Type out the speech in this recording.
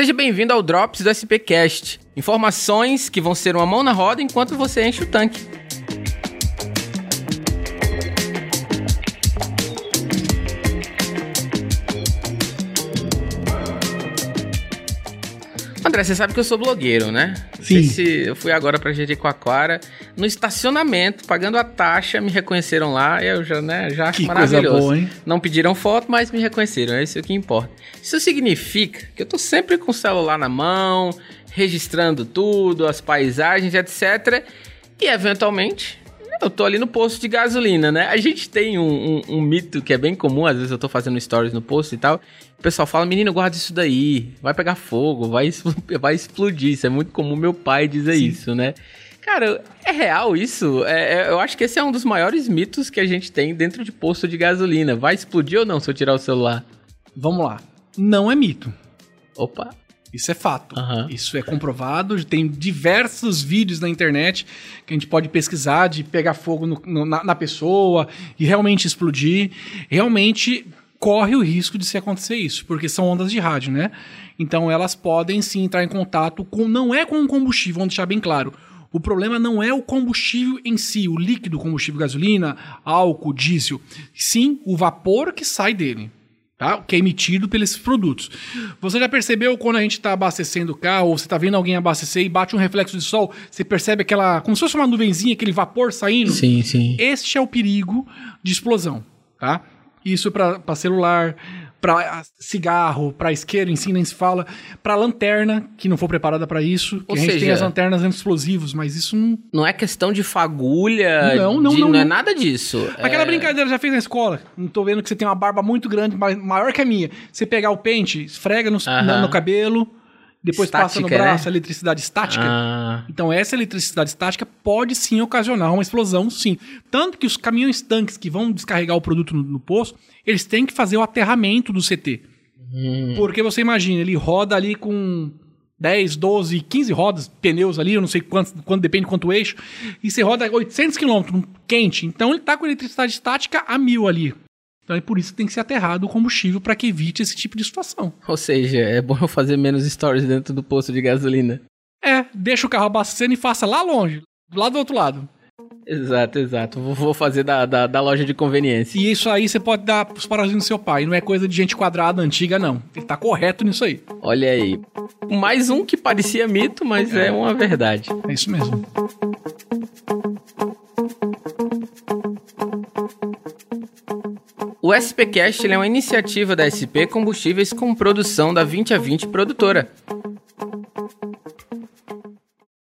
Seja bem-vindo ao Drops do SPcast. Informações que vão ser uma mão na roda enquanto você enche o tanque. André, você sabe que eu sou blogueiro, né? Sim. Se eu fui agora pra Jericoacoara, no estacionamento, pagando a taxa, me reconheceram lá, eu já, né, já acho Que maravilhoso. coisa boa, hein? Não pediram foto, mas me reconheceram, é isso que importa. Isso significa que eu tô sempre com o celular na mão, registrando tudo, as paisagens, etc. E eventualmente eu tô ali no posto de gasolina, né? A gente tem um, um- um mito que é bem comum, às vezes eu tô fazendo stories no posto e tal. O pessoal fala, menino, guarda isso daí, vai pegar fogo, vai, vai explodir. Isso é muito comum meu pai dizer isso, né? Cara, é real isso? É- é- eu acho que esse é um dos maiores mitos que a gente tem dentro de posto de gasolina. Vai explodir ou não se eu tirar o celular? Vamos lá. Não é mito. Opa. Isso é fato. Aham. Isso é comprovado. Tem diversos vídeos na internet que a gente pode pesquisar de pegar fogo no- no- na, na pessoa e realmente explodir. Realmente corre o risco de se acontecer isso, porque são ondas de rádio, né? Então elas podem sim entrar em contato com. Não é com o combustível, vamos deixar bem claro. O problema não é o combustível em si, o líquido combustível, gasolina, álcool, diesel. Sim, o vapor que sai dele tá? que é emitido pelos produtos. Você já percebeu quando a gente está abastecendo o carro, ou você está vendo alguém abastecer e bate um reflexo de sol, você percebe aquela, como se fosse uma nuvenzinha, aquele vapor saindo? Sim, sim. Este é o perigo de explosão, tá? Isso para celular, para cigarro, para isqueiro, em si nem se fala, para lanterna, que não for preparada para isso, que Ou a gente tem as lanternas explosivos, mas isso não... Não é questão de fagulha. Não, não, de- não, é não. nada disso. Aquela é... brincadeira já fez na escola. Não tô vendo que você tem uma barba muito grande, ma- maior que a minha. Você pegar o pente, esfrega no, na- no cabelo, depois passa no Estática, braço né? a eletricidade estática. Ah, Então, essa eletricidade estática pode sim ocasionar uma explosão, sim. Tanto que os caminhões tanques que vão descarregar o produto no, no posto, eles têm que fazer o aterramento do CT. hum. Porque você imagina, ele roda ali com 10, 12, 15 rodas, pneus ali, eu não sei quanto, quanto depende quanto eixo, e você roda 800 km quente. Então ele tá com eletricidade estática a mil ali. Então é por isso que tem que ser aterrado o combustível para que evite esse tipo de situação. Ou seja, é bom eu fazer menos stories dentro do posto de gasolina. É, deixa o carro abastecendo e faça lá longe, do lado do outro lado. Exato, exato. Vou, fazer da, da, da loja de conveniência. E isso aí você pode dar pros parazinhos do seu pai. Não é coisa de gente quadrada antiga, não. Ele tá correto nisso aí. Olha aí. Mais um que parecia mito, mas é uma verdade. É isso mesmo. O SPcast é uma iniciativa da SP Combustíveis com produção da 20 a 20 produtora.